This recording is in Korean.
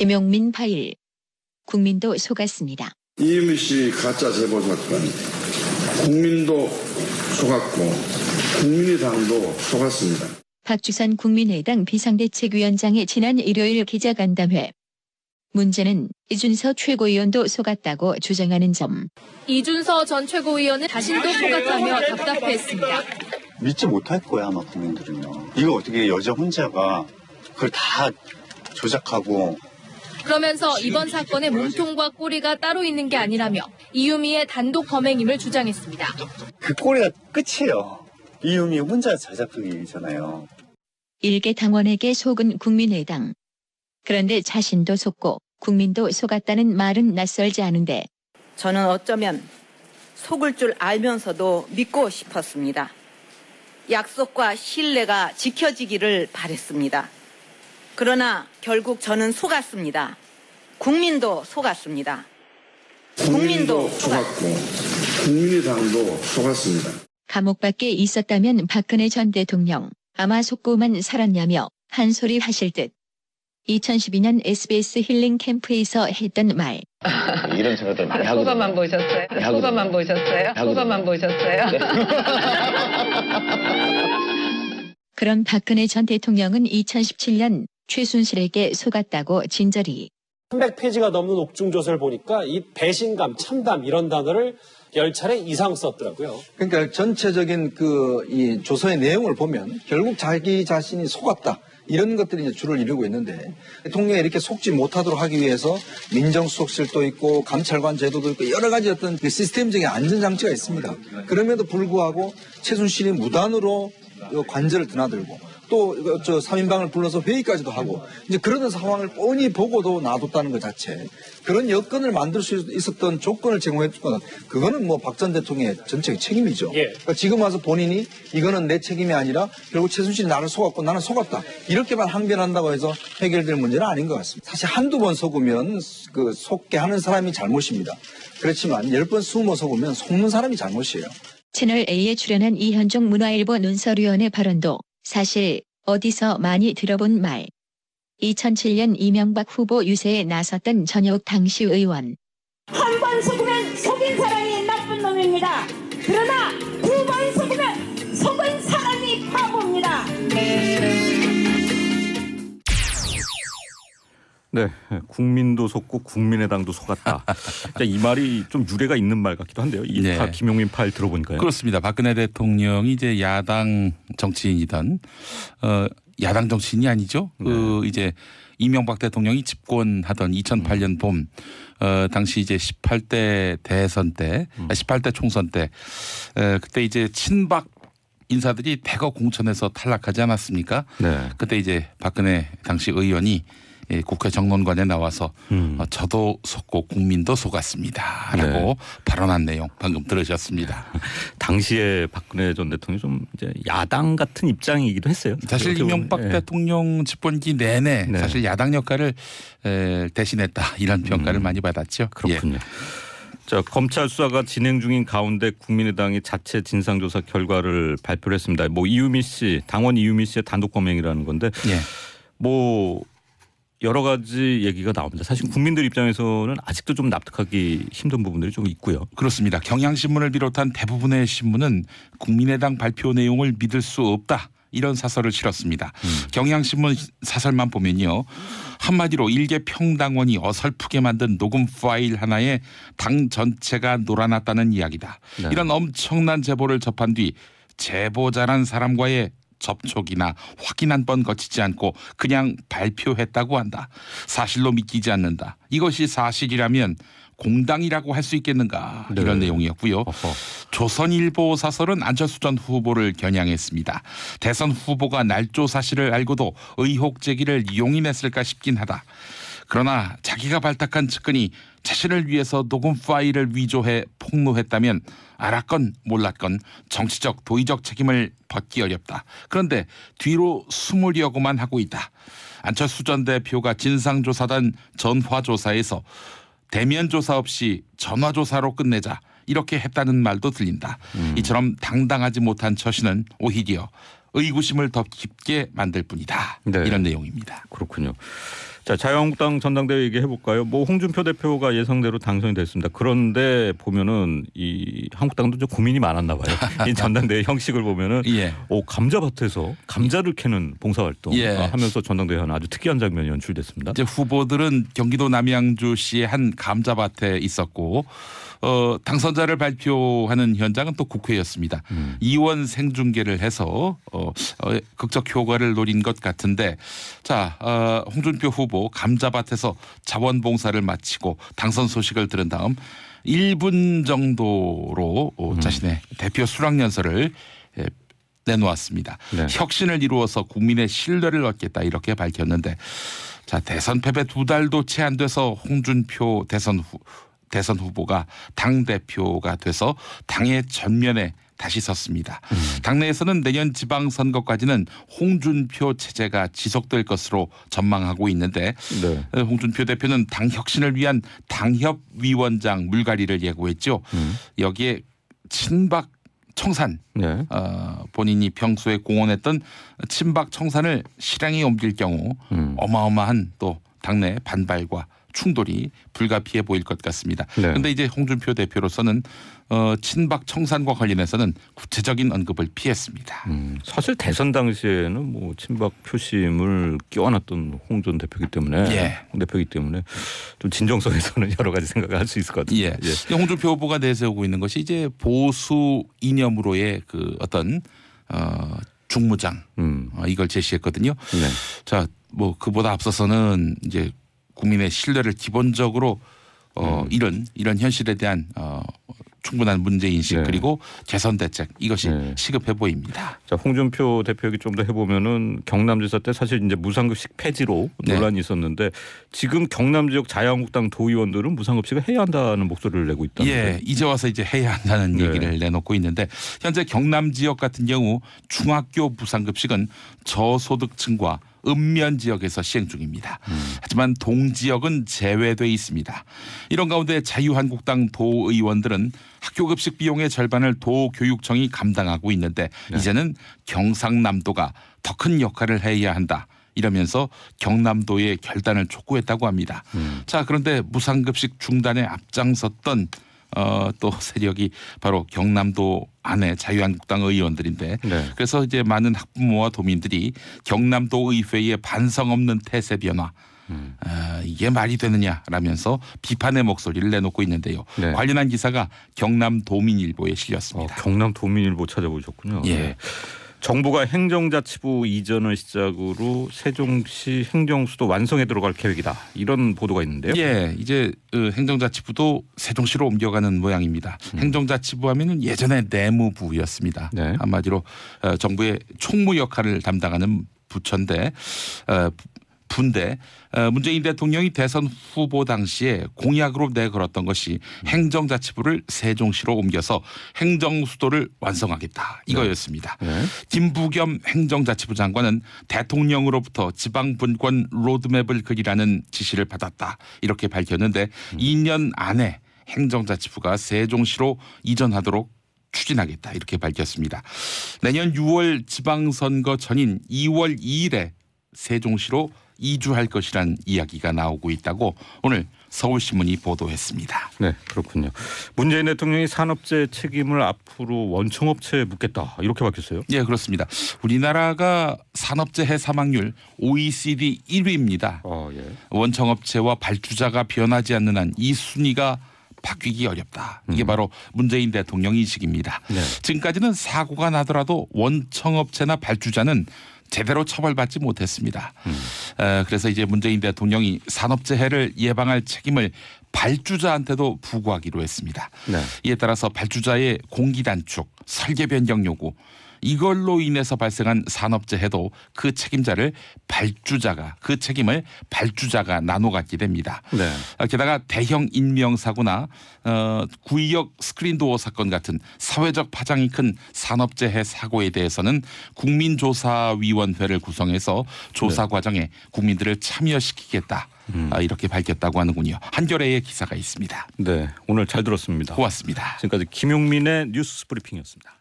김용민 파일. 국민도 속았습니다. 이유미 씨 가짜 제보 사건 국민도 속았고 국민의당도 속았습니다. 박주선 국민의당 비상대책위원장의 지난 일요일 기자간담회. 문제는 이준서 최고위원도 속았다고 주장하는 점. 이준서 전 최고위원은 자신도 속았다며 답답해했습니다. 믿지 못할 거야 아마 국민들은요. 이거 어떻게 여자 혼자가 그걸 다 조작하고 그러면서 이번 사건의 몸통과 꼬리가 따로 있는 게 아니라며 이유미의 단독 범행임을 주장했습니다. 그 꼴이가 끝이에요. 이유미 혼자 자작극이잖아요. 일개 당원에게 속은 국민의당. 그런데 자신도 속고 국민도 속았다는 말은 낯설지 않은데 저는 어쩌면 속을 줄 알면서도 믿고 싶었습니다. 약속과 신뢰가 지켜지기를 바랬습니다. 그러나 결국 저는 속았습니다. 국민도 속았습니다. 국민도 국민도 속았고 국민의당도 속았습니다. 감옥 밖에 있었다면 박근혜 전 대통령 아마 속고만 살았냐며 한 소리 하실 듯. 2012년 SBS 힐링 캠프에서 했던 말. 이런 생각들 많이 하고 소감만 보셨어요? 소감만 보셨어요? 소감만 보셨어요? 그런 박근혜 전 대통령은 2017년 최순실에게 속았다고 진저리. 300페이지가 넘는 옥중조서를 보니까 이 배신감, 참담 이런 단어를 10차례 이상 썼더라고요. 그러니까 전체적인 그 이 조서의 내용을 보면 결국 자기 자신이 속았다. 이런 것들이 이제 주를 이루고 있는데 대통령이 이렇게 속지 못하도록 하기 위해서 민정수석실도 있고 감찰관 제도도 있고 여러 가지 어떤 그 시스템적인 안전장치가 있습니다. 그럼에도 불구하고 최순실이 무단으로 이 관절을 드나들고 또 저 3인방을 불러서 회의까지도 하고 이제 그러는 상황을 뻔히 보고도 놔뒀다는 것 자체 그런 여건을 만들 수 있었던 조건을 제공해 준 거는 그거는 뭐 박 전 대통령의 전체 책임이죠. 예. 그러니까 지금 와서 본인이 이거는 내 책임이 아니라 결국 최순실이 나를 속았고 나는 속았다 이렇게만 항변한다고 해서 해결될 문제는 아닌 것 같습니다. 사실 한두 번 속으면 그 속게 하는 사람이 잘못입니다. 그렇지만 열번번 속으면 속는 사람이 잘못이에요. 채널 A에 출연한 이현종 문화일보 논설위원의 발언도 사실 어디서 많이 들어본 말. 2007년 이명박 후보 유세에 나섰던 전역 당시 의원. 한번 속으면 속인 사람이 나쁜 놈입니다. 그러나 네, 국민도 속고 국민의당도 속았다. 진짜 이 말이 좀 유래가 있는 말 같기도 한데요. 이 네. 파- 김용민 파일 들어보니까요. 그렇습니다. 박근혜 대통령이 이제 야당 정치인이던 어 야당 정치인이 아니죠. 그 이제 이명박 대통령이 집권하던 2008년 봄, 어, 당시 이제 18대 대선 때, 아, 18대 총선 때, 에, 그때 이제 친박 인사들이 대거 공천에서 탈락하지 않았습니까? 네. 그때 이제 박근혜 당시 의원이 예, 국회 정론관에 나와서 음. 어, 저도 속고 국민도 속았습니다라고 네. 발언한 내용 방금 들으셨습니다. 당시에 박근혜 전 대통령이 좀 이제 야당 같은 입장이기도 했어요. 사실. 이명박 예. 대통령 집권기 내내 네. 사실 야당 역할을 에, 대신했다 이런 평가를 많이 받았죠. 음. 그렇군요. 예. 자, 검찰 수사가 진행 중인 가운데 국민의당이 자체 진상조사 결과를 발표를 했습니다. 뭐 이유미 씨, 당원 이유미 씨의 단독 범행이라는 건데 예. 뭐 여러 가지 얘기가 나옵니다. 사실 국민들 입장에서는 아직도 좀 납득하기 힘든 부분들이 좀 있고요. 그렇습니다. 경향신문을 비롯한 대부분의 신문은 국민의당 발표 내용을 믿을 수 없다. 이런 사설을 실었습니다. 음. 경향신문 사설만 보면요. 한마디로 일개 평당원이 어설프게 만든 녹음 파일 하나에 당 전체가 놀아났다는 이야기다. 네. 이런 엄청난 제보를 접한 뒤 제보자란 사람과의 접촉이나 확인 한 번 거치지 않고 그냥 발표했다고 한다. 사실로 믿기지 않는다. 이것이 사실이라면 공당이라고 할 수 있겠는가 네. 이런 내용이었고요. 어허. 조선일보 사설은 안철수 전 후보를 겨냥했습니다. 대선 후보가 날조 사실을 알고도 의혹 제기를 용인했을까 싶긴 하다. 그러나 자기가 발탁한 측근이 자신을 위해서 녹음 파일을 위조해 폭로했다면 알았건 몰랐건 정치적 도의적 책임을 벗기 어렵다. 그런데 뒤로 숨으려고만 하고 있다. 안철수 전 대표가 진상조사단 전화조사에서 대면 조사 없이 전화 조사로 끝내자 이렇게 했다는 말도 들린다. 이처럼 당당하지 못한 처신은 오히려 의구심을 더 깊게 만들 뿐이다. 네. 이런 내용입니다. 그렇군요. 자, 자유한국당 전당대회 얘기해 볼까요? 뭐 홍준표 대표가 예상대로 당선이 됐습니다. 그런데 보면은 이 한국당도 좀 고민이 많았나 봐요. 이 전당대회 형식을 보면은 예. 오 감자밭에서 감자를 캐는 봉사활동 예. 하면서 전당대회 하는 아주 특이한 장면이 연출됐습니다. 이제 후보들은 경기도 남양주시의 한 감자밭에 있었고 어, 당선자를 발표하는 현장은 또 국회였습니다. 음. 이원 생중계를 해서 어, 어, 극적 효과를 노린 것 같은데 자 어, 홍준표 후보 감자밭에서 자원봉사를 마치고 당선 소식을 들은 다음 1분 정도로 어, 음. 자신의 대표 수락연설을 예, 내놓았습니다. 네. 혁신을 이루어서 국민의 신뢰를 얻겠다 이렇게 밝혔는데 자 대선 패배 두 달도 채 안 돼서 홍준표 대선 후 대선 후보가 당 대표가 돼서 당의 전면에 다시 섰습니다. 당내에서는 내년 지방선거까지는 홍준표 체제가 지속될 것으로 전망하고 있는데 네. 어, 홍준표 대표는 당 혁신을 위한 당협위원장 물갈이를 예고했죠. 음. 여기에 친박 청산 네. 어, 본인이 평소에 공언했던 친박 청산을 실행에 옮길 경우 음. 어마어마한 또 당내 반발과 충돌이 불가피해 보일 것 같습니다. 네. 그런데 이제 홍준표 대표로서는 어, 친박 청산과 관련해서는 구체적인 언급을 피했습니다. 음, 사실 대선 당시에는 뭐 친박 표심을 끼워놨던 홍 전 대표기 때문에 예. 홍 대표기 때문에 좀 진정성에서는 여러 가지 생각을 할 수 있을 것 같아요. 예. 홍준표 후보가 내세우고 있는 것이 이제 보수 이념으로의 그 어떤 어, 중무장 음. 어, 이걸 제시했거든요. 네. 자, 뭐 그보다 앞서서는 이제 국민의 신뢰를 기본적으로 어, 음. 이런 이런 현실에 대한 어, 충분한 문제 인식 네. 그리고 개선 대책 이것이 네. 시급해 보입니다. 자, 홍준표 대표 얘기 좀 더 해보면은 경남지사 때 사실 이제 무상급식 폐지로 네. 논란이 있었는데 지금 경남 지역 자유한국당 도의원들은 무상급식을 해야 한다는 목소리를 내고 있다는 예, 이제 와서 이제 해야 한다는 네. 얘기를 내놓고 있는데 현재 경남 지역 같은 경우 중학교 무상급식은 저소득층과 읍면 지역에서 시행 중입니다. 하지만 동지역은 제외돼 있습니다. 이런 가운데 자유한국당 도의원들은 학교 급식 비용의 절반을 도교육청이 감당하고 있는데 이제는 경상남도가 더 큰 역할을 해야 한다. 이러면서 경남도의 결단을 촉구했다고 합니다. 자 그런데 무상급식 중단에 앞장섰던 어, 또 세력이 바로 경남도 안에 자유한국당 의원들인데 네. 그래서 이제 많은 학부모와 도민들이 경남도 의회의 반성 없는 태세 변화 음. 아, 이게 말이 되느냐라면서 비판의 목소리를 내놓고 있는데요. 네. 관련한 기사가 경남 도민일보에 어, 실렸습니다. 경남 도민일보 찾아보셨군요. 예. 네. 정부가 행정자치부 이전을 시작으로 세종시 행정수도 완성에 들어갈 계획이다. 이런 보도가 있는데요. 예, 이제 어, 행정자치부도 세종시로 옮겨가는 모양입니다. 행정자치부 하면은 예전에 내무부였습니다. 음. 네. 한마디로 어, 정부의 총무 역할을 담당하는 부처인데 어, 분데 어, 문재인 대통령이 대선 후보 당시에 공약으로 내걸었던 것이 행정자치부를 세종시로 옮겨서 행정수도를 완성하겠다 이거였습니다. 네. 김부겸 행정자치부 장관은 대통령으로부터 지방분권 로드맵을 그리라는 지시를 받았다 이렇게 밝혔는데 2년 안에 행정자치부가 세종시로 이전하도록 추진하겠다 이렇게 밝혔습니다. 내년 6월 지방선거 전인 2월 2일에 세종시로 이주할 것이란 이야기가 나오고 있다고 오늘 서울신문이 보도했습니다. 네, 그렇군요. 문재인 대통령이 산업재 책임을 앞으로 원청업체에 묻겠다. 이렇게 밝혔어요. 예, 그렇습니다. 우리나라가 산업재해 사망률 OECD 1위입니다. 아, 예. 원청업체와 발주자가 변하지 않는 한 이 순위가 바뀌기 어렵다. 이게 바로 문재인 대통령 인식입니다. 네. 지금까지는 사고가 나더라도 원청업체나 발주자는 제대로 처벌받지 못했습니다. 에, 그래서 이제 문재인 대통령이 산업재해를 예방할 책임을 발주자한테도 부과하기로 했습니다. 네. 이에 따라서 발주자의 공기 단축, 설계 변경 요구 이걸로 인해서 발생한 산업재해도 그 책임자를 발주자가 그 책임을 발주자가 나눠 갖게 됩니다. 네. 아, 게다가 대형 인명 사고나 어, 구의역 스크린도어 사건 같은 사회적 파장이 큰 산업재해 사고에 대해서는 국민조사위원회를 구성해서 조사 과정에 국민들을 참여시키겠다 아, 이렇게 밝혔다고 하는군요. 한겨레의 기사가 있습니다. 네, 오늘 잘 들었습니다. 고맙습니다. 지금까지 김용민의 뉴스 브리핑이었습니다.